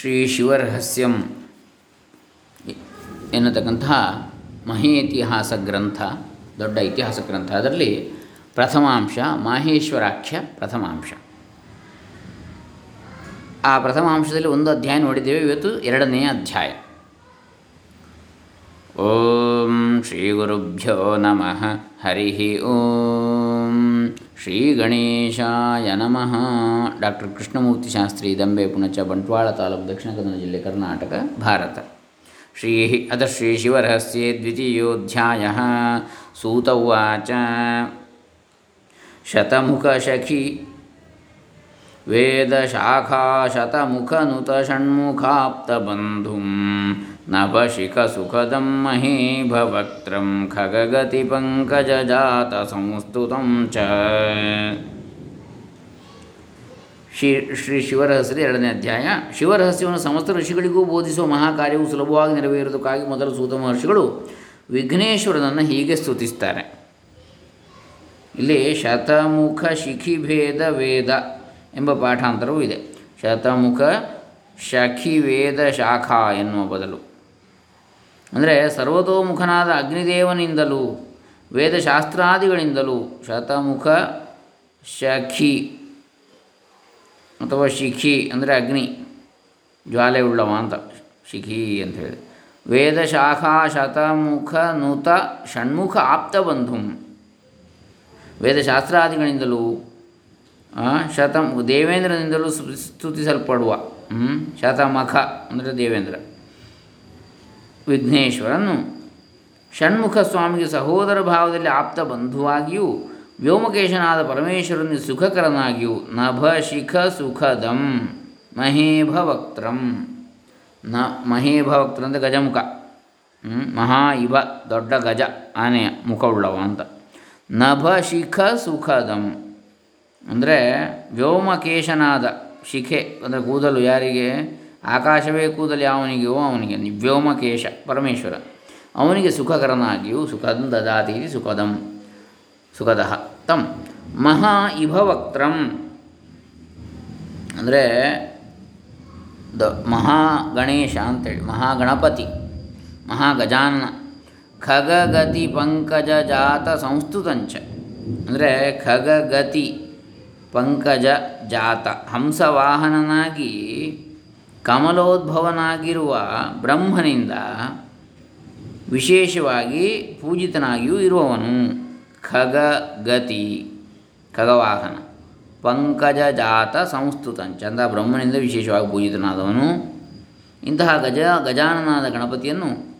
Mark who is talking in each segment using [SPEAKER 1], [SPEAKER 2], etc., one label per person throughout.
[SPEAKER 1] ಶ್ರೀ ಶಿವರಹಸ್ಯಂ ಎನ್ನತಕ್ಕಂತಹ ಮಹೇ ಇತಿಹಾಸ ಗ್ರಂಥ, ದೊಡ್ಡ ಇತಿಹಾಸ ಗ್ರಂಥ. ಅದರಲ್ಲಿ ಪ್ರಥಮಾಂಶ ಮಾಹೇಶ್ವರಾಖ್ಯ ಪ್ರಥಮಾಂಶ. ಆ ಪ್ರಥಮಾಂಶದಲ್ಲಿ ಒಂದು ಅಧ್ಯಾಯ ನೋಡಿದ್ದೇವೆ, ಇವತ್ತು ಎರಡನೇ ಅಧ್ಯಾಯ. ಓಂ ಶ್ರೀ ಗುರುಭ್ಯೋ ನಮಃ. ಹರಿ ಓಂ. ಶ್ರೀ ಗಣೇಶಾಯ ನಮಃ. ಡಾಕ್ಟರ್ ಕೃಷ್ಣಮೂರ್ತಿ ಶಾಸ್ತ್ರಿ ದಂಬೆ ಪುಣಚ ಬಂಟ್ವಾಳ ತಾಲೂಕು ದಕ್ಷಿಣ ಕನ್ನಡ ಜಿಲ್ಲೆ ಕರ್ನಾಟಕ, ಭಾರತ. ಶ್ರೀ ಅದ ಶ್ರೀ ಶಿವರಹಸ್ಯೆ ದ್ವಿತೀಯೋಧ್ಯಾಯ. ಸೂತ ಉಚ ಶತಮುಖಶಖಿ ವೇದಶಾಖಾ ಶತಮುಖನುತ ಷಣ್ಮುಖಾಪ್ತಬಂಧುಂ नभशिखसुखदं महेभवक्त्रं खगगतिपङ्कजजातसंस्तुतं च ಶ್ರೀ ಶ್ರೀ ಶಿವರಹಸ್ಯದ ಎರಡನೇ ಅಧ್ಯಾಯ ಶಿವರಹಸ್ಯವನ್ನು ಸಮಸ್ತ ಋಷಿಗಳಿಗೂ ಬೋಧಿಸುವ ಮಹಾಕಾರ್ಯವು ಸುಲಭವಾಗಿ ನೆರವೇರುವುದಕ್ಕಾಗಿ ಮೊದಲು ಸೂತ ಮಹರ್ಷಿಗಳು ವಿಘ್ನೇಶ್ವರನನ್ನು ಹೀಗೆ ಸ್ತುತಿಸ್ತಾರೆ ಇಲ್ಲಿ ಶತಮುಖ ಶಿಖಿಭೇದ ವೇದ ಎಂಬ ಪಾಠಾಂತರವೂ ಇದೆ ಶತಮುಖ ಶಖಿ ವೇದ ಶಾಖಾ ಎನ್ನುವ ಬದಲು ಅಂದರೆ ಸರ್ವತೋಮುಖನಾದ ಅಗ್ನಿದೇವನಿಂದಲೂ, ವೇದಶಾಸ್ತ್ರಾದಿಗಳಿಂದಲೂ, ಶತಮುಖ ಶಖಿ ಅಥವಾ ಶಿಖಿ ಅಂದರೆ ಅಗ್ನಿ, ಜ್ವಾಲೆ ಉಳ್ಳವ ಅಂತ, ಶಿಖಿ ಅಂತ ಹೇಳಿ. ವೇದಶಾಖಾ ಶತಮುಖ ನುತ ಷಣ್ಮುಖ ಆಪ್ತಬಂಧು ವೇದಶಾಸ್ತ್ರಾದಿಗಳಿಂದಲೂ ಶತಮು, ದೇವೇಂದ್ರನಿಂದಲೂ ಸ್ತುತಿಸಲ್ಪಡುವ ಶತಮಖ ಅಂದರೆ ದೇವೇಂದ್ರ. ವಿಘ್ನೇಶ್ವರನು ಷಣ್ಮುಖ ಸ್ವಾಮಿಗೆ ಸಹೋದರ ಭಾವದಲ್ಲಿ ಆಪ್ತ ಬಂಧುವಾಗಿಯೂ ವ್ಯೋಮಕೇಶನಾದ ಪರಮೇಶ್ವರನಿಗೆ ಸುಖಕರನಾಗಿಯೂ ನಭ ಶಿಖ ಸುಖದಂ ಮಹೇಭವಕ್ತ್ರಂ ನ ಮಹೇಭವಕ್ತ್ರ ಅಂದರೆ ಗಜಮುಖ. ಮಹಾ ಇವ ದೊಡ್ಡ ಗಜ ಆನೆಯ ಮುಖವುಳ್ಳವ ಅಂತ. ನಭ ಶಿಖ ಸುಖದಂ ಅಂದರೆ ವ್ಯೋಮಕೇಶನಾದ ಶಿಖೆ ಅಂದರೆ ಕೂದಲು ಯಾರಿಗೆ? ಆಕಾಶವೇ ಕೂದಲಿ ಅವನಿಗೆಯೋ ಅವನಿಗೆ ವ್ಯೋಮಕೇಶ ಪರಮೇಶ್ವರ. ಅವನಿಗೆ ಸುಖಕರನಾಗಿಯೂ ಸುಖದಂ ದದಾತೀತಿ ಸುಖದಂ, ಸುಖದ ತಂ. ಮಹಾ ಇಭವಕ್ತ್ರಂ ಅಂದರೆ ದ ಮಹಾ ಮಹಾಗಣೇಶ ಅಂತೇಳಿ ಮಹಾಗಣಪತಿ ಮಹಾಗಜಾನನ ಖಗಗತಿ ಪಂಕಜ ಜಾತ ಸಂಸ್ತುತಂಚ ಅಂದರೆ ಖಗಗತಿ ಪಂಕಜ ಜಾತ, ಹಂಸವಾಹನನಾಗಿ ಕಮಲೋದ್ಭವನಾಗಿರುವ ಬ್ರಹ್ಮನಿಂದ ವಿಶೇಷವಾಗಿ ಪೂಜಿತನಾಗಿಯೂ ಇರುವವನು ಖಗಗತಿ, ಖಗವಾಹನ ಪಂಕಜ ಜಾತ ಸಂಸ್ತುತಂಚ ಚಂದ ಬ್ರಹ್ಮನಿಂದ ವಿಶೇಷವಾಗಿ ಪೂಜಿತನಾದವನು. ಇಂತಹ ಗಜ ಗಜಾನನಾದ ಗಣಪತಿಯನ್ನು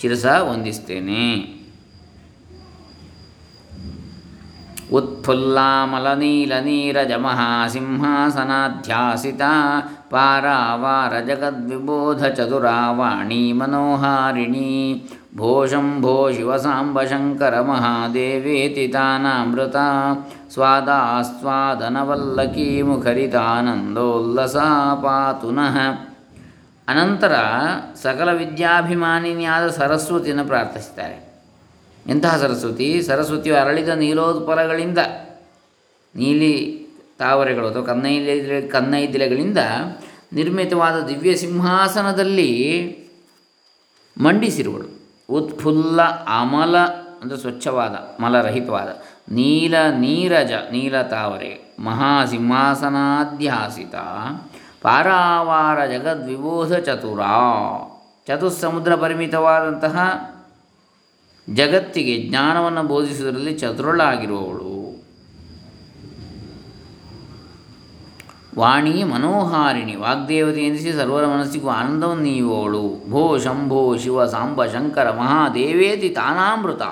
[SPEAKER 1] ಶಿರಸ ವಂದಿಸ್ತೇನೆ. उत्फुल्लामलनीलनीरजमहासिंहासनाध्यासिता पारावारजगद्विबोधचतुरावाणी मनोहारिणी भो शम्भो शिवसाम्बशङ्करमहादेवेति तानामृता ಸ್ವಾದಾಸ್ವಾದನವಲ್ಲಕೀಮುಖರಿತಾನಂದೋಲ್ಲಸಾ ಪಾತು ನಃ ಅನಂತರ ಸಕಲ ವಿದ್ಯಾಭಿಮಾನಿನಿಯಾದ ಸರಸ್ವತಿಯನ್ನು ಪ್ರಾರ್ಥಿಸ್ತಾರೆ ಎಂತಹ ಸರಸ್ವತಿ? ಸರಸ್ವತಿಯು ಅರಳಿದ ನೀಲೋತ್ಪಲಗಳಿಂದ, ನೀಲಿ ತಾವರೆಗಳು ಅಥವಾ ಕನ್ನೈಲೆ ಕನ್ನೈದಿಲೆಗಳಿಂದ ನಿರ್ಮಿತವಾದ ದಿವ್ಯ ಸಿಂಹಾಸನದಲ್ಲಿ ಮಂಡಿಸಿರುವಳು. ಉತ್ಫುಲ್ಲ, ಅಮಲ, ಅಂದರೆ ಸ್ವಚ್ಛವಾದ, ಮಲರಹಿತವಾದ, ನೀಲ ನೀರಜ, ನೀಲ ತಾವರೆ ಮಹಾಸಿಂಹಾಸನಾಧ್ಯಾಸಿತ ಪಾರಾವಾರ ಜಗದ್ವಿಬೋಧ ಚತುರ, ಚತುಸ್ಸಮುದ್ರ ಪರಿಮಿತವಾದಂತಹ ಜಗತ್ತಿಗೆ ಜ್ಞಾನವನ್ನು ಬೋಧಿಸುವುದರಲ್ಲಿ ಚತುರಳಾಗಿರುವವಳು. ವಾಣಿ ಮನೋಹಾರಿಣಿ ವಾಗ್ದೇವತೆ ಎನಿಸಿ ಸರ್ವರ ಮನಸ್ಸಿಗೂ ಆನಂದವನ್ನು ನೀಯುವವಳು. ಭೋ ಶಂಭೋ ಶಿವ ಸಾಂಬ ಶಂಕರ ಮಹಾದೇವೇತಿ ತಾನಾಮೃತ.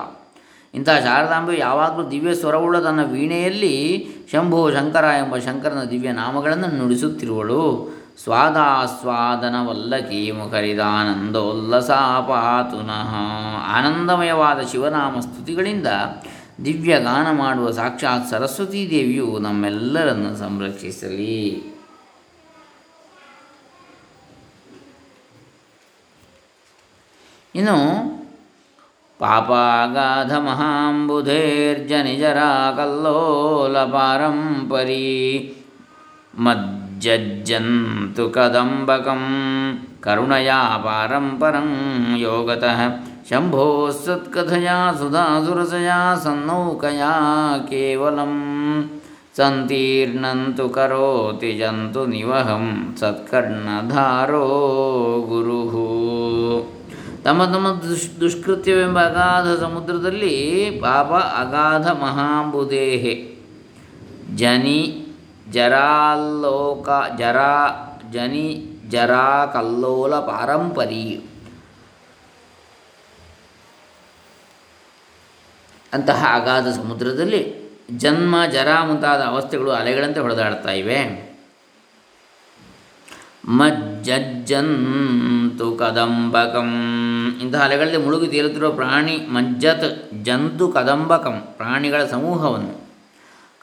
[SPEAKER 1] ಇಂತಹ ಶಾರದಾಂಬೆ ಯಾವಾಗಲೂ ದಿವ್ಯ ಸ್ವರವುಳ್ಳ ತನ್ನ ವೀಣೆಯಲ್ಲಿ ಶಂಭೋ ಶಂಕರ ಎಂಬ ಶಂಕರನ ದಿವ್ಯ ನಾಮಗಳನ್ನು ನುಡಿಸುತ್ತಿರುವಳು. ಸ್ವಾದಾಸ್ವಾದನವಲ್ಲಕಿ ಮುಖರಿದಾನಂದೋಲ್ಲಸಾ ಕರಿದಾನಂದೋಲ್ಲಸಾಪಾತುನಃ ಆನಂದಮಯವಾದ ಶಿವನಾಮ ಸ್ತುತಿಗಳಿಂದ ದಿವ್ಯ ಗಾನ ಮಾಡುವ ಸಾಕ್ಷಾತ್ ಸರಸ್ವತೀ ದೇವಿಯು ನಮ್ಮೆಲ್ಲರನ್ನು ಸಂರಕ್ಷಿಸಲಿ. ಇನ್ನು ಪಾಪಾಗಾಧ ಮಹಾಂಬುಧೇರ್ಜನಿಜರ ಕಲ್ಲೋಲ ಪಾರಂಪರಿ ಮದ್ ಮಜ್ಜಜ್ಜಂತು ಕದಂಬಕಂ ಕರುಣಯಾ ಪಾರಂಪರಂ ಯೋಗತಃ ಶಂಭೋ ಸತ್ಕಥಯಾ ಸುಧಾಸುರಸಯಾ ಸನ್ನೌಕಯಾ ಕೇವಲಂ ಸಂತೀರ್ಣಂತು ಕರೋತಿ ಜಂತು ನಿವಹಂ ಸತ್ಕರ್ಣಧಾರೋ ಗುರು ತಮ್ಮ ತಮ್ಮ ದುಷ್ ದುಷ್ಕೃತ್ಯವೆಂಬ ಅಗಾಧ ಸಮುದ್ರದಲ್ಲಿ ಪಾಪ ಅಗಾಧ ಮಹಾಂಬುದೇಹೆ ಜನಿ ಜರಾಲ್ಲೋಕ ಜರಾ, ಜನಿ ಜರಾ ಕಲ್ಲೋಲ ಪಾರಂಪರಿ. ಅಂತಹ ಅಗಾಧ ಸಮುದ್ರದಲ್ಲಿ ಜನ್ಮ, ಜರ ಮುಂತಾದ ಅವಸ್ಥೆಗಳು ಅಲೆಗಳಂತೆ ಹೊಡೆದಾಡ್ತಾ ಇವೆ. ಮಜ್ಜಜ್ಜಂತು ಕದಂಬಕಂ. ಇಂತಹ ಅಲೆಗಳಲ್ಲಿ ಮುಳುಗಿ ತೇಲುತ್ತಿರುವ ಪ್ರಾಣಿ ಮಜ್ಜತ್ ಜಂತು ಕದಂಬಕಂ, ಪ್ರಾಣಿಗಳ ಸಮೂಹವನ್ನು.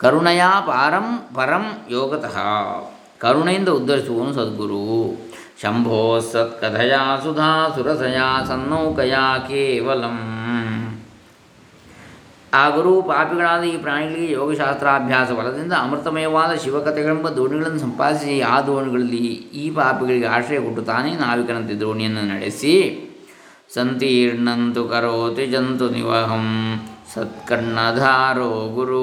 [SPEAKER 1] ಕರುಣಯ ಪಾರಂ ಪರಂ ಯೋಗತಃ. ಕರುಣೆಯಿಂದ ಉದ್ಧರಿಸುವನು ಸದ್ಗುರು. ಶಂಭೋ ಸತ್ಕಥಯ ಸುಧಾ ಸುರಸಯ ಸನ್ನೌಕಯ ಕೇವಲಂ. ಆ ಗುರು ಪಾಪಿಗಳಾದ ಈ ಪ್ರಾಣಿಗಳಿಗೆ ಯೋಗಶಾಸ್ತ್ರಾಭ್ಯಾಸ ಬಲದಿಂದ ಅಮೃತಮಯವಾದ ಶಿವಕಥೆಗಳೆಂಬ ದೋಣಿಗಳನ್ನು ಸಂಪಾದಿಸಿ ಆ ದೋಣಿಗಳಲ್ಲಿ ಈ ಪಾಪಿಗಳಿಗೆ ಆಶ್ರಯ ಕೊಟ್ಟು ತಾನೇ ನಾವಿಕನಂತೆ ದೋಣಿಯನ್ನು ನಡೆಸಿ ಸಂತೀರ್ಣಂತು ಕರೋತಿ ಜಂತು ನಿವಹಂ ಸತ್ಕರ್ಣಧಾರೋ ಗುರು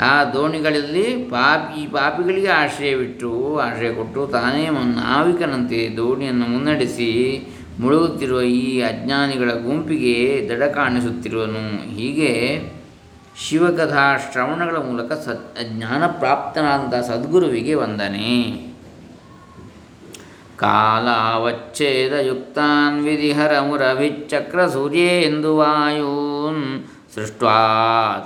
[SPEAKER 1] ಆ ದೋಣಿಗಳಲ್ಲಿ ಪಾಪಿ ಪಾಪಿಗಳಿಗೆ ಆಶ್ರಯವಿಟ್ಟು ಆಶ್ರಯ ಕೊಟ್ಟು ತಾನೇ ನಾವಿಕನಂತೆ ದೋಣಿಯನ್ನು ಮುನ್ನಡೆಸಿ ಮುಳುಗುತ್ತಿರುವ ಈ ಅಜ್ಞಾನಿಗಳ ಗುಂಪಿಗೆ ದಡ ಕಾಣಿಸುತ್ತಿರುವನು. ಹೀಗೆ ಶಿವಕಥಾ ಶ್ರವಣಗಳ ಮೂಲಕ ಸತ್ ಜ್ಞಾನಪ್ರಾಪ್ತನಾದಂಥ ಸದ್ಗುರುವಿಗೆ ವಂದನೆ. ಕಾಲಾವಚ್ಛೇದಯುಕ್ತಾನ್ ವಿಧಿಹರ ಮುರಭಿಚಕ್ರ ಸೂರ್ಯೇಂದು ವಾಯೂನ್ ಸೃಷ್ಟ್ವಾ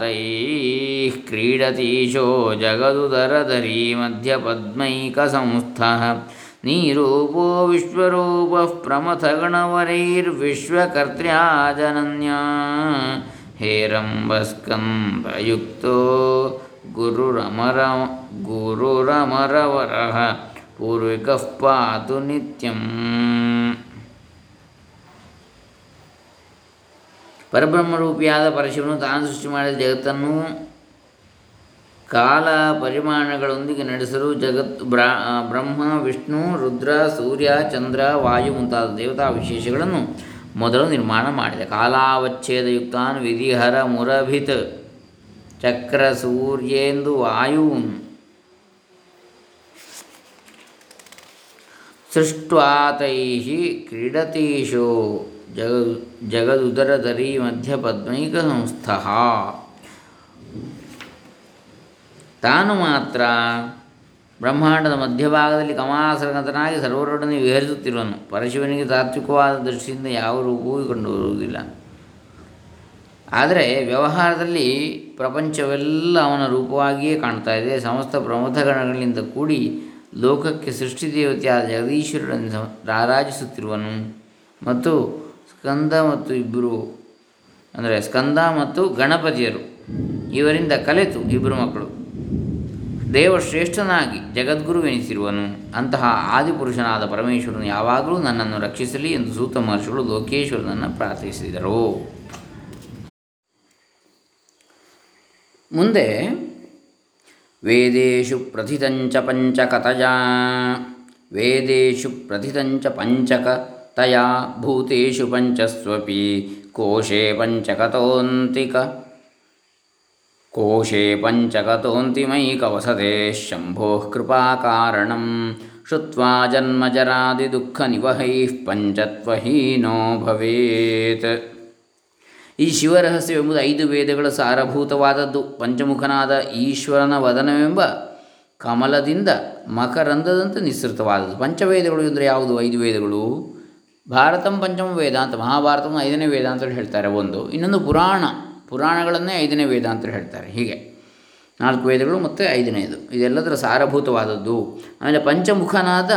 [SPEAKER 1] ತೈಃ ಕ್ರೀಡತೀಶೋ ಜಗದುದರಧರಿ ಮಧ್ಯಪದ್ಮೈಕಸಂಸ್ಥಃ ನೀರೂಪೋ ವಿಶ್ವರೂಪಃ ಪ್ರಮಥಗಣವರೈರ್ವಿಶ್ವಕರ್ತ್ರ್ಯಾ ಜನನ್ಯಾ ಹೇರಂಬಸ್ಕಂದಯುಕ್ತೋ ಪರಬ್ರಹ್ಮ ಪರಬ್ರಹ್ಮರೂಪಿಯಾದ ಪರಶಿವನು ತಾನು ಸೃಷ್ಟಿ ಮಾಡಿದ ಜಗತ್ತನ್ನು ಕಾಲ ಪರಿಮಾಣಗಳೊಂದಿಗೆ ನಡೆಸಲು ಜಗತ್ ಬ್ರಾ ಬ್ರಹ್ಮ, ವಿಷ್ಣು, ರುದ್ರ, ಸೂರ್ಯ, ಚಂದ್ರ, ವಾಯು ಮುಂತಾದ ದೇವತಾ ವಿಶೇಷಗಳನ್ನು ಮೊದಲು ನಿರ್ಮಾಣ ಮಾಡಿದೆ. ಕಾಲಾವಚ್ಛೇದಯುಕ್ತಾನ್ ವಿಧಿಹರ ಮುರಭಿತ್ ಚಕ್ರ ಸೂರ್ಯೇಂದು ವಾಯುನ್ ಸೃಷ್ಟ್ವಾತೈ ಕ್ರೀಡತೀಶೋ ಜಗ ಮಧ್ಯ ಮಧ್ಯಪದ್ಮೈಕ ಸಂಸ್ಥ ತಾನು ಮಾತ್ರ ಬ್ರಹ್ಮಾಂಡದ ಮಧ್ಯಭಾಗದಲ್ಲಿ ಕಮಾಸರಗತನಾಗಿ ಸರ್ವರೊಡನೆ ವಿಹರಿಸುತ್ತಿರುವನು. ಪರಶಿವನಿಗೆ ತಾತ್ವಿಕವಾದ ದೃಷ್ಟಿಯಿಂದ ಯಾವ ರೂಪವೂ ಕಂಡುಬರುವುದಿಲ್ಲ. ಆದರೆ ವ್ಯವಹಾರದಲ್ಲಿ ಪ್ರಪಂಚವೆಲ್ಲ ಅವನ ರೂಪವಾಗಿಯೇ ಕಾಣ್ತಾ ಇದೆ. ಸಮಸ್ತ ಪ್ರಮಥಗಣಗಳಿಂದ ಕೂಡಿ ಲೋಕಕ್ಕೆ ಸೃಷ್ಟಿ ದೇವತೆಯಾದ ಜಗದೀಶ್ವರರನ್ನು ರಾರಾಜಿಸುತ್ತಿರುವನು ಮತ್ತು ಸ್ಕಂದ ಮತ್ತು ಇಬ್ಬರು ಅಂದರೆ ಸ್ಕಂದ ಮತ್ತು ಗಣಪತಿಯರು. ಇವರಿಂದ ಕಲೆತು ಇಬ್ಬರು ಮಕ್ಕಳು. ದೇವಶ್ರೇಷ್ಠನಾಗಿ ಜಗದ್ಗುರುವೆನಿಸಿರುವನು, ಅಂತಹ ಆದಿಪುರುಷನಾದ ಪರಮೇಶ್ವರನು ಯಾವಾಗಲೂ ನನ್ನನ್ನು ರಕ್ಷಿಸಲಿ ಎಂದು ಸೂತ ಮಹರ್ಷಿಗಳು ಲೋಕೇಶ್ವರನನ್ನು ಪ್ರಾರ್ಥಿಸಿದರು. ಮುಂದೆ वेदेषु प्रथितञ्च पञ्चकतया। वेदेषु प्रथितं च पञ्चकतया भूतेषु पञ्चस्वपि कोशे पञ्चकतोऽन्तिक। कोशे पञ्चकतोऽन्तिमैकवसते शम्भोः कृपाकारणं श्रुत्वा जन्मजरादिदुःखनिवहैः पञ्चत्वहीनो भवेत्। ಈ ಶಿವರಹಸ್ಯವೆಂಬುದು ಐದು ವೇದಗಳ ಸಾರಭೂತವಾದದ್ದು. ಪಂಚಮುಖನಾದ ಈಶ್ವರನ ವದನವೆಂಬ ಕಮಲದಿಂದ ಮಕರಂದದಂತೆ ನಿಸೃತವಾದದ್ದು. ಪಂಚವೇದಗಳು ಎಂದರೆ ಯಾವುದು? ಐದು ವೇದಗಳು. ಭಾರತಂ ಪಂಚಮ ವೇದಾಂತ. ಮಹಾಭಾರತವನ್ನು ಐದನೇ ವೇದ ಅಂತ ಹೇಳ್ತಾರೆ ಒಂದು. ಇನ್ನೊಂದು ಪುರಾಣ. ಪುರಾಣಗಳನ್ನೇ ಐದನೇ ವೇದ ಅಂತ ಹೇಳ್ತಾರೆ. ಹೀಗೆ. ನಾಲ್ಕು ವೇದಗಳು ಮತ್ತು ಐದನೇದು. ಇದೆಲ್ಲದರ ಸಾರಭೂತವಾದದ್ದು. ಆಮೇಲೆ ಪಂಚಮುಖನಾದ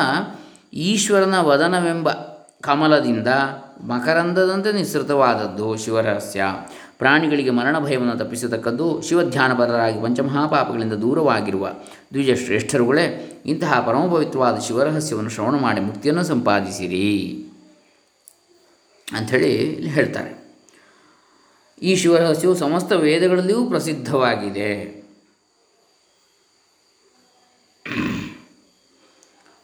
[SPEAKER 1] ಈಶ್ವರನ ವದನವೆಂಬ ಕಮಲದಿಂದ ಮಕರಂದದಂತೆ ನಿಸೃತವಾದದ್ದು ಶಿವರಹಸ್ಯ. ಪ್ರಾಣಿಗಳಿಗೆ ಮರಣ ಭಯವನ್ನು ತಪ್ಪಿಸತಕ್ಕದ್ದು ಶಿವಧ್ಯಾನಪರರಾಗಿ ಪಂಚಮಹಾಪಾಪಗಳಿಂದ ದೂರವಾಗಿರುವ ದ್ವಿಜ ಶ್ರೇಷ್ಠರುಗಳೇ ಇಂತಹ ಪರಮಪವಿತ್ರವಾದ ಶಿವರಹಸ್ಯವನ್ನು ಶ್ರವಣ ಮಾಡಿ ಮುಕ್ತಿಯನ್ನು ಸಂಪಾದಿಸಿರಿ ಅಂಥೇಳಿ ಇಲ್ಲಿ ಹೇಳ್ತಾರೆ. ಈ ಶಿವರಹಸ್ಯವು ಸಮಸ್ತ ವೇದಗಳಲ್ಲಿಯೂ ಪ್ರಸಿದ್ಧವಾಗಿದೆ.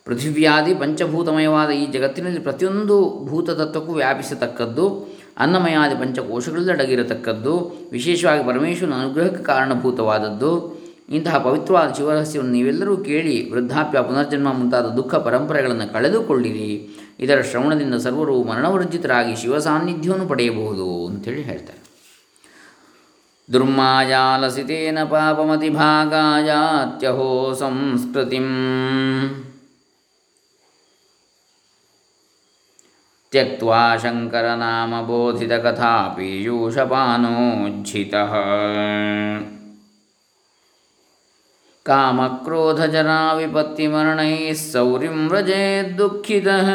[SPEAKER 1] ಪೃಥಿವ್ಯಾದಿ ಪಂಚಭೂತಮಯವಾದ ಈ ಜಗತ್ತಿನಲ್ಲಿ ಪ್ರತಿಯೊಂದು ಭೂತತತ್ವಕ್ಕೂ ವ್ಯಾಪಿಸತಕ್ಕದ್ದು, ಅನ್ನಮಯಾದಿ ಪಂಚಕೋಶಗಳಲ್ಲಿ ಅಡಗಿರತಕ್ಕದ್ದು, ವಿಶೇಷವಾಗಿ ಪರಮೇಶ್ವರನ ಅನುಗ್ರಹಕ್ಕೆ ಕಾರಣಭೂತವಾದದ್ದು. ಇಂತಹ ಪವಿತ್ರವಾದ ಶಿವರಹಸ್ಯವನ್ನು ನೀವೆಲ್ಲರೂ ಕೇಳಿ ವೃದ್ಧಾಪ್ಯ ಪುನರ್ಜನ್ಮ ಮುಂತಾದ ದುಃಖ ಪರಂಪರೆಗಳನ್ನು ಕಳೆದುಕೊಳ್ಳಿರಿ. ಇದರ ಶ್ರವಣದಿಂದ ಸರ್ವರು ಮರಣವರ್ಜಿತರಾಗಿ ಶಿವ ಸಾನ್ನಿಧ್ಯವನ್ನು ಪಡೆಯಬಹುದು ಅಂತೇಳಿ ಹೇಳ್ತಾರೆ. ದುರ್ಮಾಯಾಲಸಿತೇನ ಪಾಪಮತಿ ಭಾಗಾಯಾತ್ಯಹೋ ಸಂಸ್ಕೃತಿಂ. त्यक्त्वा शङ्करनामबोधितकथा पीयूषपानोज्झितः कामक्रोधजराविपत्तिमरणैः सौरिं व्रजेद्दुःखितः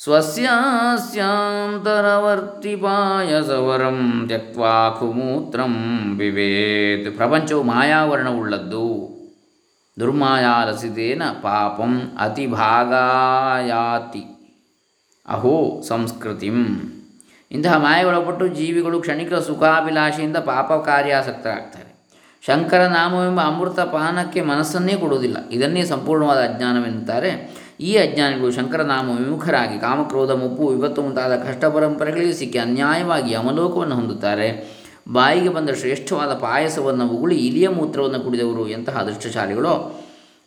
[SPEAKER 1] ಸ್ವಸ್ಯಾಸ್ಯಾಂತರವರ್ತಿಪಾಯಸವರಂ ತ್ಯಕ್ವಾ ಖುಮೂತ್ರಂ ಬಿವೇತ್ ಪ್ರಪಂಚವು ಮಾಯಾವರಣವುಳ್ಳದ್ದು ದುರ್ಮಾಯಾಲಸಿತೇನ ಪಾಪಂ ಅತಿಭಾಗಾಯಾತಿ ಅಹೋ ಸಂಸ್ಕೃತಿಂ. ಇಂತಹ ಮಾಯೆಗೊಳಪಟ್ಟು ಜೀವಿಗಳು ಕ್ಷಣಿಕ ಸುಖಾಭಿಲಾಷೆಯಿಂದ ಪಾಪ ಕಾರ್ಯಾಸಕ್ತರಾಗ್ತಾರೆ ಶಂಕರ ನಾಮವೆಂಬ ಅಮೃತ ಪಾನಕ್ಕೆ ಮನಸ್ಸನ್ನೇ ಕೊಡುವುದಿಲ್ಲ. ಇದನ್ನೇ ಸಂಪೂರ್ಣವಾದ ಅಜ್ಞಾನವೆನ್ನುತ್ತಾರೆ ಈ ಅಜ್ಞಾನಿಗಳು ಶಂಕರನಾಮ ವಿಮುಖರಾಗಿ ಕಾಮಕ್ರೋಧ, ಮುಪ್ಪು, ವಿಪತ್ತು ಮುಂತಾದ ಕಷ್ಟ ಪರಂಪರೆಗಳಿಗೆ ಸಿಕ್ಕಿ ಅನ್ಯಾಯವಾಗಿ ಅಮಲೋಕವನ್ನು ಹೊಂದುತ್ತಾರೆ. ಬಾಯಿಗೆ ಬಂದ ಶ್ರೇಷ್ಠವಾದ ಪಾಯಸವನ್ನು ಉಗುಳಿ ಇಲಿಯ ಮೂತ್ರವನ್ನು ಕುಡಿದವರು ಎಂತಹ ಅದೃಷ್ಟಶಾಲಿಗಳೋ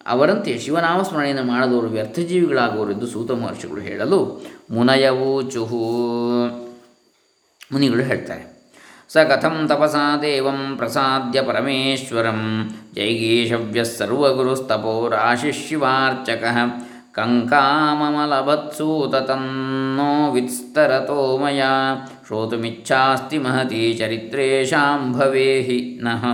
[SPEAKER 1] ಅವರಂತೆ ಶಿವನಾಮಸ್ಮರಣೆಯನ್ನು ಮಾಡದವರು ವ್ಯರ್ಥಜೀವಿಗಳಾಗುವರು ಎಂದು ಸೂತ ಮಹರ್ಷಿಗಳು ಹೇಳಲು ಮುನಯವೂ ಚುಹು ಮುನಿಗಳು ಹೇಳ್ತಾರೆ. ಸ ಕಥಂ ತಪಸಾ ದೇವಂ ಪ್ರಸಾದ್ಯ ಪರಮೇಶ್ವರಂ. ಜೈಗೀಷವ್ಯ ಸರ್ವಗುರುಸ್ತಪೋ ರಾಶಿಶಿವಾರ್ಚಕ ಕಂಕಾಮಮಲಭತ್ಸೂತ ತನ್ನೋ ವಿಸ್ತರತೋ ಮಯ. ಶ್ರೋತುಮಿಚ್ಛಾಸ್ತಿ ಮಹತಿ ಚರಿತ್ರೇಷಾಂ ಭವೇಹಿ ನಃ.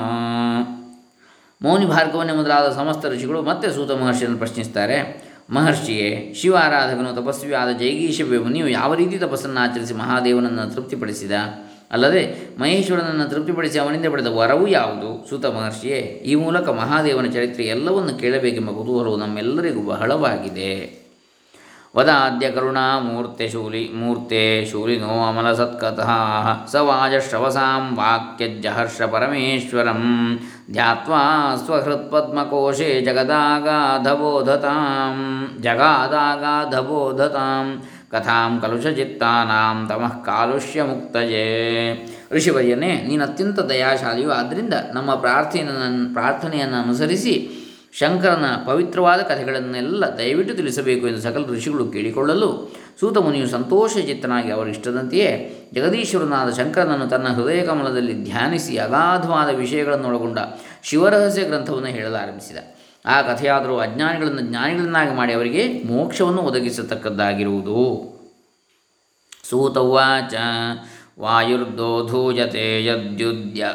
[SPEAKER 1] ಮೌನಿ ಭಾರ್ಗವನ್ನೇ ಮೊದಲಾದ ಸಮಸ್ತ ಋಷಿಗಳು ಮತ್ತೆ ಸೂತ ಮಹರ್ಷಿಯನ್ನು ಪ್ರಶ್ನಿಸ್ತಾರೆ. ಮಹರ್ಷಿಯೇ ಶಿವ ಆರಾಧಕನು ತಪಸ್ವಿಯಾದ ಜೈಗೀಶವ್ಯ ನೀವು ಯಾವ ರೀತಿ ತಪಸ್ಸನ್ನು ಆಚರಿಸಿ ಮಹಾದೇವನನ್ನು ತೃಪ್ತಿಪಡಿಸಿದ? ಅಲ್ಲದೆ ಮಹೇಶ್ವರನನ್ನು ತೃಪ್ತಿಪಡಿಸಿ ಅವನಿಂದ ಪಡೆದ ವರವು ಯಾವುದು? ಸೂತ ಮಹರ್ಷಿಯೇ, ಈ ಮೂಲಕ ಮಹಾದೇವನ ಚರಿತ್ರೆ ಎಲ್ಲವನ್ನು ಕೇಳಬೇಕೆಂಬ ಕುತೂಹಲವು ನಮ್ಮೆಲ್ಲರಿಗೂ ಬಹಳವಾಗಿದೆ. ವದಾದ್ಯ ಕರುಣಾಮೂರ್ತೆ ಶೂಲಿ, ಮೂರ್ತೆ ಶೂಲಿನೋ ಅಮಲ ಸತ್ಕಥಾ. ಸ ವಾಜಶ್ರವಸಾಂ ವಾಕ್ಯಜ್ಜಹರ್ಷ ಪರಮೇಶ್ವರಂ. ಧ್ಯಾತ್ವಾ ಸ್ವಹೃತ್ಪದ್ಮಕೋಶೆ ಜಗದಾಗಾಧಬೋಧತಾಂ. ಜಗಾದಾಗಾಧಬೋಧತಾಂ. ಕಥಾಂ ಕಲುಷಚಿತ್ತಾನಾಂ ತಮಃ ಕಾಲುಷ್ಯ ಮುಕ್ತಯೇ ಋಷಿವರ್ಯನೇ ನೀನು ಅತ್ಯಂತ ದಯಾಶಾಲಿಯು ಆದ್ದರಿಂದ ನಮ್ಮ ಪ್ರಾರ್ಥನೆಯನ್ನು ಪ್ರಾರ್ಥನೆಯನ್ನು ಅನುಸರಿಸಿ ಶಂಕರನ ಪವಿತ್ರವಾದ ಕಥೆಗಳನ್ನೆಲ್ಲ ದಯವಿಟ್ಟು ತಿಳಿಸಬೇಕು ಎಂದು ಸಕಲ ಋಷಿಗಳು ಕೇಳಿಕೊಳ್ಳಲು ಸೂತ ಮುನಿಯು ಸಂತೋಷಚಿತ್ತನಾಗಿ ಅವರಿಷ್ಟದಂತೆಯೇ ಜಗದೀಶ್ವರನಾದ ಶಂಕರನನ್ನು ತನ್ನ ಹೃದಯ ಕಮಲದಲ್ಲಿ ಧ್ಯಾನಿಸಿ ಅಗಾಧವಾದ ವಿಷಯಗಳನ್ನೊಳಗೊಂಡ ಶಿವರಹಸ್ಯ ಗ್ರಂಥವನ್ನು ಹೇಳಲಾರಂಭಿಸಿದ. ಆ ಕಥೆಯಾದರೂ ಅಜ್ಞಾನಿಗಳನ್ನು ಜ್ಞಾನಿಗಳನ್ನಾಗಿ ಮಾಡಿ ಅವರಿಗೆ ಮೋಕ್ಷವನ್ನು ಒದಗಿಸತಕ್ಕದ್ದಾಗಿರುವುದು. ಸೂತವಾಚ ವಾಯುರ್ದೋಧೂಯತೆ ಯದ್ಯುದ್ಯ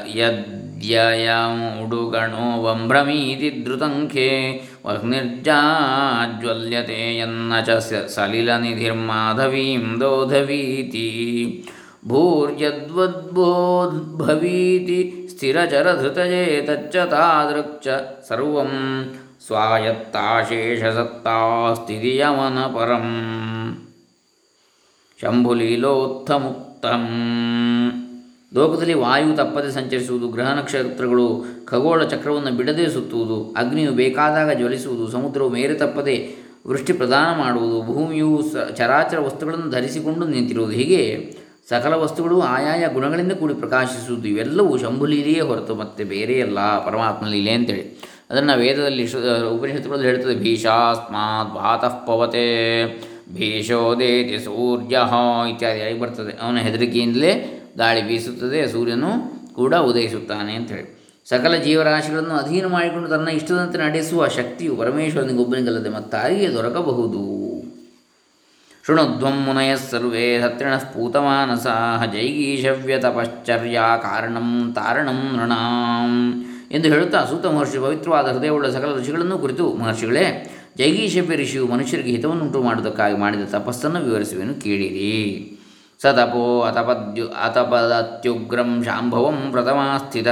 [SPEAKER 1] ಯದ್ಯಯಮುಡುಗಣೋ ವಂಭ್ರಮೀತಿ ಧೃತಂಖೇ ವಹ್ನಿರ್ಜಾಜ್ವಲ್ಯತೆ ಯನ್ನ ಚ ಸಲಿಲನಿಧಿರ್ಮಾಧವೀಂ ದೋಧವೀತಿ ಭೂರ್ಯದ್ವದ್ಬೋದ್ಭವೀತಿ ಸ್ಥಿರಚರಧೃತಯೇ ತಚ್ಚ ತಾದೃಕ್ಚ ಸರ್ವಂ ಸ್ವಾಯತ್ತಾಶೇಷಸತ್ತಾಸ್ತಿಯಮನ ಪರಂ ಶಂಭುಲೀಲೋತ್ಥಮುಕ್ತಂ ಲೋಕದಲ್ಲಿ ವಾಯು ತಪ್ಪದೆ ಸಂಚರಿಸುವುದು, ಗ್ರಹ ನಕ್ಷತ್ರಗಳು ಖಗೋಳ ಚಕ್ರವನ್ನು ಬಿಡದೆ ಸುತ್ತುವುದು, ಅಗ್ನಿಯು ಬೇಕಾದಾಗ ಜ್ವಲಿಸುವುದು, ಸಮುದ್ರವು ಮೇರೆ ತಪ್ಪದೆ ವೃಷ್ಟಿ ಪ್ರದಾನ ಮಾಡುವುದು, ಭೂಮಿಯು ಚರಾಚರ ವಸ್ತುಗಳನ್ನು ಧರಿಸಿಕೊಂಡು ನಿಂತಿರುವುದು, ಹೀಗೆ ಸಕಲ ವಸ್ತುಗಳು ಆಯಾಯ ಗುಣಗಳಿಂದ ಕೂಡಿ ಪ್ರಕಾಶಿಸುವುದು, ಇವೆಲ್ಲವೂ ಶಂಭುಲೀಲೆಯೇ ಹೊರತು ಮತ್ತೆ ಬೇರೆಯಲ್ಲ ಪರಮಾತ್ಮ ಲೀಲೆ ಅಂತೇಳಿ. ಅದನ್ನು ವೇದದಲ್ಲಿ ಉಪನಿಷತ್ತುಗಳಲ್ಲಿ ಹೇಳ್ತದೆ ಭೀಷಾಸ್ಮಾತ್ ಭಾತಃ ಪವತೆ, ಭೀಷೋದೇತಿ ಸೂರ್ಯ ಇತ್ಯಾದಿಯಾಗಿ ಬರ್ತದೆ. ಅವನ ಹೆದರಿಕೆಯಿಂದಲೇ ಗಾಳಿ ಬೀಸುತ್ತದೆ, ಸೂರ್ಯನು ಕೂಡ ಉದಯಿಸುತ್ತಾನೆ ಅಂತೇಳಿ ಸಕಲ ಜೀವರಾಶಿಗಳನ್ನು ಅಧೀನ ಮಾಡಿಕೊಂಡು ತನ್ನ ಇಷ್ಟದಂತೆ ನಡೆಸುವ ಶಕ್ತಿಯು ಪರಮೇಶ್ವರನಿಗೊಬ್ಬನಿಗಲ್ಲದೆ ಮತ್ತಾರಿಗೆ ದೊರಕಬಹುದು. ಶೃಣುಧ್ವಂ ಮುನಯಃ ಸರ್ವೇ ಹತ್ರಿಣಃ ಪೂತಮಾನಸಾಹ ಜೈಗೀಶವ್ಯ ತಪಶ್ಚರ್ಯ ಕಾರಣಂ ತಾರಣಂ ನೃಣಾಂ ಎಂದು ಹೇಳುತ್ತಾ ಸೂತ ಮಹರ್ಷಿ ಪವಿತ್ರವಾದ ಹೃದಯವುಳ್ಳ ಸಕಲ ಋಷಿಗಳನ್ನು ಕುರಿತು ಮಹರ್ಷಿಗಳೇ ಜೈಗೀಶವ್ಯ ಋಷಿಯು ಮನುಷ್ಯರಿಗೆ ಹಿತವನ್ನುಂಟು ಮಾಡುವುದಕ್ಕಾಗಿ ಮಾಡಿದ ತಪಸ್ಸನ್ನು ವಿವರಿಸುವೆನು ಕೇಳಿರಿ. ಸ ತಪೋ ಅತಪದ್ಯು ಅತಪದತ್ಯುಗ್ರಂ ಶಾಂಭವಂ ಪ್ರಥಮಾಸ್ಥಿತ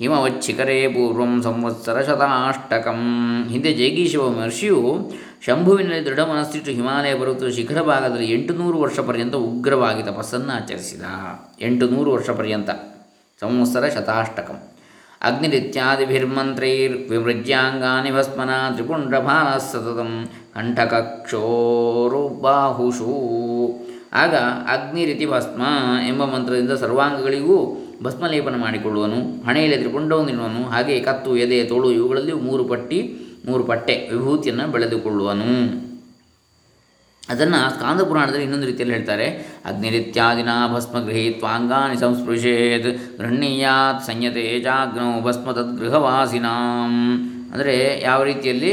[SPEAKER 1] ಹಿಮವಚ್ಛಿಖರೇ ಪೂರ್ವಂ ಸಂವತ್ಸರ ಶತಾಷ್ಟಕಂ ಹಿಂದೆ ಜೈಗೀಶವ ಮಹರ್ಷಿಯು ಶಂಭುವಿನಲ್ಲಿ ದೃಢ ಮನಸ್ಸಿಟ್ಟು ಹಿಮಾಲಯ ಪರ್ವತದ ಶಿಖರ ಭಾಗದಲ್ಲಿ ಎಂಟು ವರ್ಷ ಪರ್ಯಂತ ಉಗ್ರವಾಗಿ ತಪಸ್ಸನ್ನು ಆಚರಿಸಿದ। ಎಂಟು ನೂರು ವರ್ಷ ಪರ್ಯಂತ ಸಂವತ್ಸರ ಶತಾಷ್ಟಕಂ ಅಗ್ನಿರಿತ್ಯಾದಿಭಿರ್ಮಂತ್ರೈರ್ವಿವೃಜ್ಯಾಂಗಾನಿ ಭಸ್ಮನ ತ್ರಿಪುಂಡ್ರಭಾನ ಸತತಂ ಕಂಠಕಕ್ಷೋರುಬಾಹುಷು। ಆಗ ಅಗ್ನಿ ರೀತಿ ಭಸ್ಮ ಎಂಬ ಮಂತ್ರದಿಂದ ಸರ್ವಾಂಗಗಳಿಗೂ ಭಸ್ಮಲೇಪನ ಮಾಡಿಕೊಳ್ಳುವನು, ಹಣೆಯಲ್ಲಿ ತ್ರಿಪುಂಡವನ್ನಿರುವನು ಹಾಗೆ ಕತ್ತು, ಎದೆ, ತೋಳು ಇವುಗಳಲ್ಲಿ ಮೂರು ಪಟ್ಟಿ, ಮೂರು ಪಟ್ಟೆ ವಿಭೂತಿಯನ್ನು ಬೆಳೆದುಕೊಳ್ಳುವನು. ಅದನ್ನು ಸ್ಕಾಂದ ಪುರಾಣದಲ್ಲಿ ಇನ್ನೊಂದು ರೀತಿಯಲ್ಲಿ ಹೇಳ್ತಾರೆ, ಅಗ್ನಿರಿತ್ಯಾದಿನ ಭಸ್ಮ ಗೃಹೀತ್ವಾಂಗಾನಿ ಸಂಸ್ಪೃಶೇತ್ ಗೃಹಣೀಯಾತ್ ಸಂಯತೆ ಜಾಗ್ನೋ ಭಸ್ಮ ತದ್ಗೃಹವಾಸಿನಾಂ ಅಂದರೆ ಯಾವ ರೀತಿಯಲ್ಲಿ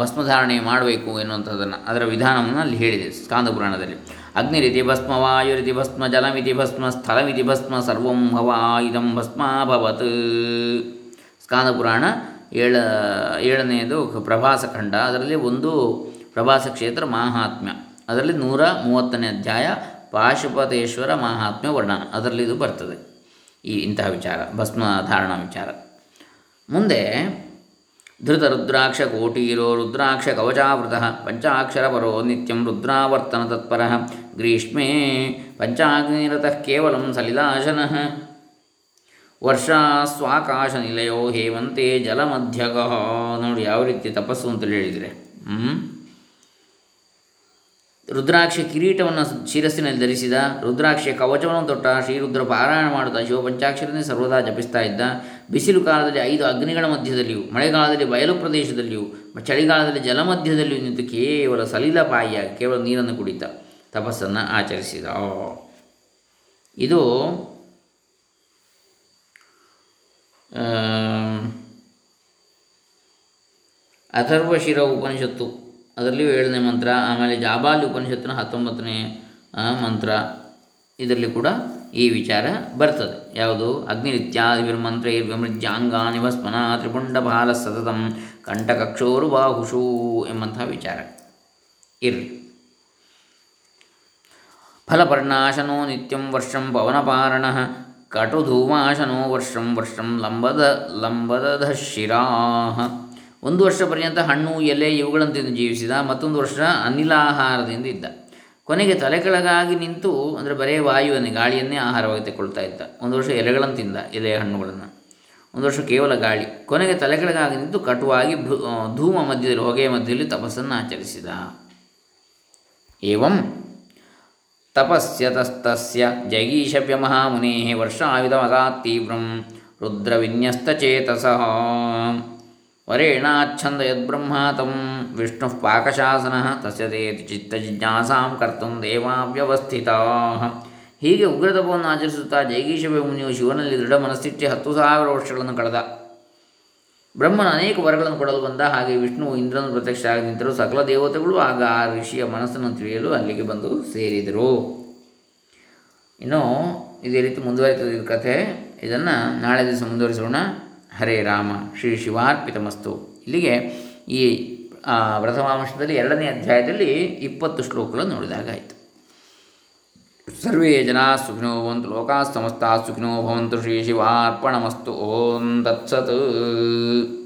[SPEAKER 1] ಭಸ್ಮಧಾರಣೆ ಮಾಡಬೇಕು ಎನ್ನುವಂಥದ್ದನ್ನು, ಅದರ ವಿಧಾನವನ್ನು ಅಲ್ಲಿ ಹೇಳಿದೆ ಸ್ಕಾಂದ ಪುರಾಣದಲ್ಲಿ. ಅಗ್ನಿರಿತಿ ಭಸ್ಮ ವಾಯುರಿತಿ ಭಸ್ಮ ಜಲಮಿತಿ ಭಸ್ಮ ಸ್ಥಳಮಿತಿ ಭಸ್ಮ ಸರ್ವಂ ಭವ ಇದಂ ಭಸ್ಮಾಭವತ್ ಸ್ಕಾಂದ ಪುರಾಣ ಏಳ ಏಳನೆಯದು ಪ್ರಭಾಸಖಂಡ. ಅದರಲ್ಲಿ ಒಂದು ಪ್ರಭಾಸ ಕ್ಷೇತ್ರ ಮಾಹಾತ್ಮ್ಯ. ಅದರಲ್ಲಿ ನೂರ ಮೂವತ್ತನೇ ಅಧ್ಯಾಯ ಪಾಶುಪತೇಶ್ವರ ಮಾಹಾತ್ಮ್ಯ ವರ್ಣನ ಅದರಲ್ಲಿ ಇದು ಬರ್ತದೆ ಈ ಇಂತಹ ವಿಚಾರ ಭಸ್ಮ ಧಾರಣಾ ವಿಚಾರ. ಮುಂದೆ ಧೃತ ರುದ್ರಾಕ್ಷ ಕೋಟೀರೋ ರುದ್ರಾಕ್ಷ ಕವಚಾವೃತ ಪಂಚಾಕ್ಷರ ಪರೋ ನಿತ್ಯಂ ರುದ್ರಾವರ್ತನ ತತ್ಪರ. ಗ್ರೀಷ್ಮೇ ಪಂಚಾಗ್ನಿರತಃ ಕೇವಲ ಸಲಿಲಾಶನ. ವರ್ಷಾ ಸ್ವಾಕಾಶ ನಿಲಯೋ ಹೇವಂತೆ ಜಲಮಧ್ಯಗಃ. ನೋಡಿ ಯಾವ ರೀತಿ ತಪಸ್ಸು ಅಂತೇಳಿ ಹೇಳಿದರೆ. ರುದ್ರಾಕ್ಷ ಕಿರೀಟವನ್ನು ಶಿರಸ್ಸಿನಲ್ಲಿ ಧರಿಸಿದ, ರುದ್ರಾಕ್ಷ ಕವಚವನ್ನು ತೊಟ್ಟ ಶ್ರೀರುದ್ರ ಪಾರಾಯಣ ಮಾಡುತ್ತಾ ಶಿವಪಂಚಾಕ್ಷರನೇ ಸರ್ವದಾ ಜಪಿಸ್ತಾ ಇದ್ದ ಬಿಸಿಲು ಕಾಲದಲ್ಲಿ ಐದು ಅಗ್ನಿಗಳ ಮಧ್ಯದಲ್ಲಿಯೂ, ಮಳೆಗಾಲದಲ್ಲಿ ಬಯಲು ಪ್ರದೇಶದಲ್ಲಿಯೂ, ಚಳಿಗಾಲದಲ್ಲಿ ಜಲಮಧ್ಯದಲ್ಲಿಯೂ ನಿಂತು ಕೇವಲ ಸಲಿಲಪಾಯಿಯಾಗಿ ಕೇವಲ ನೀರನ್ನು ಕುಡಿತ. ತಪಸ್ಸನ್ನು ಆಚರಿಸಿದ. ಇದು ಅಥರ್ವಶಿರ ಉಪನಿಷತ್ತು. ಅದರಲ್ಲಿಯೂ ಏಳನೇ ಮಂತ್ರ, ಆಮೇಲೆ ಜಾಬಾಲಿ ಉಪನಿಷತ್ತಿನ ಹತ್ತೊಂಬತ್ತನೇ ಮಂತ್ರ. ಇದರಲ್ಲಿ ಕೂಡ ಈ ವಿಚಾರ ಬರ್ತದೆ. ಯಾವುದು? ಅಗ್ನಿರಿತ್ಯಾದಿರ್ಮಂತ್ರ ವಿಮೃಜ್ಯಾಂಗಾನಿ ಭಸ್ಮನ ತ್ರಿಪುಂಡ ಬಾಲ ಸತತಂ ಕಂಠಕಕ್ಷೋರು ಬಾಹುಶು ಎಂಬಂತಹ ವಿಚಾರ ಇರಲಿ. ಫಲಪರ್ಣಾಶನೋ ನಿತ್ಯಂ ವರ್ಷಂ ಪವನಪಾರಣ, ಕಟುಧೂಮಾಶನೋ ವರ್ಷಂ ವರ್ಷಂ ಲಂಬದ ಲಂಬದ ಶಿರಾ ಒಂದು ವರ್ಷ ಪರ್ಯಂತ ಹಣ್ಣು, ಎಲೆ ಇವುಗಳನ್ನು ತಿಂದು ಜೀವಿಸಿದ, ಮತ್ತೊಂದು ವರ್ಷ ಅನಿಲಾಹಾರದಿಂದ ಇದ್ದ. ಕೊನೆಗೆ ತಲೆ ಕೆಳಗಾಗಿ ನಿಂತು ಅಂದರೆ ಬರೇ ವಾಯುವನ್ನೇ, ಗಾಳಿಯನ್ನೇ ಆಹಾರವಾಗಿ ತೆಗೊಳ್ತಾ ಇದ್ದ. ಒಂದು ವರ್ಷ ಎಲೆಗಳನ್ನು ತಿಂದ ಎಲೆ ಹಣ್ಣುಗಳನ್ನು. ಒಂದು ವರ್ಷ ಕೇವಲ ಗಾಳಿ. ಕೊನೆಗೆ ತಲೆ ಕೆಳಗಾಗಿ ನಿಂತು ಕಟುವಾಗಿ ಧೂಮ ಮಧ್ಯದಲ್ಲಿ ಹೊಗೆಯ ಮಧ್ಯದಲ್ಲಿ ತಪಸ್ಸನ್ನು ಆಚರಿಸಿದ. ಏವಂ ತಪಸ್ಯತಸ್ತಸ್ಯ ಜೈಗೀಶವ್ಯ ಮಹಾಮುನೇ ವರ್ಷಾಯುಧಮಗಾತ್ ತೀವ್ರಂ ರುದ್ರವಿನ್ಯಸ್ತಚೇತಸಃ. ವರೇಣಾಚ್ಛಂದ ಯದ್ಬ್ರಹ್ಮ ತಂ ವಿಷ್ಣು ಪಾಕಶಾಸನ ತಸ್ಯ ಚಿತ್ತ ಜಿಜ್ಞಾಸಾಂ ಕರ್ತು ದೇವಾವ್ಯವಸ್ಥಿತ. ಹೀಗೆ ಉಗ್ರತಪವನ್ನು ಆಚರಿಸುತ್ತಾ ಜೈಗೀಶವ ಮುನಿಯು ಶಿವನಲ್ಲಿ ದೃಢ ಮನಸ್ಥಿತಿ ಹತ್ತು ಸಾವಿರ ವರ್ಷಗಳನ್ನು ಕಳೆದ. ಬ್ರಹ್ಮನ ಅನೇಕ ವರಗಳನ್ನು ಕೊಡಲು ಬಂದ. ಹಾಗೆ ವಿಷ್ಣು ಇಂದ್ರನು ಪ್ರತ್ಯಕ್ಷ ಆಗಿ ನಿಂತರು ಸಕಲ ದೇವತೆಗಳು ಆಗ ಆ ಋಷಿಯ ಮನಸ್ಸನ್ನು ತಿಳಿಯಲು ಅಲ್ಲಿಗೆ ಬಂದು ಸೇರಿದರು. ಇನ್ನು ಇದೇ ರೀತಿ ಮುಂದುವರಿತದೆ ಕಥೆ. ಇದನ್ನು ನಾಳೆ ದಿವಸ ಮುಂದುವರಿಸೋಣ. ಹರೇ ರಾಮ, ಶ್ರೀ ಶಿವಾರ್ಪಿತಮಸ್ತು. ಇಲ್ಲಿಗೆ ಈ ಪ್ರಥಮಾಂಶದಲ್ಲಿ ಎರಡನೇ ಅಧ್ಯಾಯದಲ್ಲಿ ಇಪ್ಪತ್ತು ಶ್ಲೋಕಗಳನ್ನು ನೋಡಿದಾಗಾಯಿತು. ಸರ್ವೇ ಜನಾ ಸುಖಿನೋ ಭವಂತು, ಲೋಕಾ ಸಮಸ್ತ ಸುಖಿನೋ ಭವಂತು, ಶ್ರೀ ಶಿವಾರ್ಪಣಮಸ್ತು, ಓಂ ತತ್ಸತ್.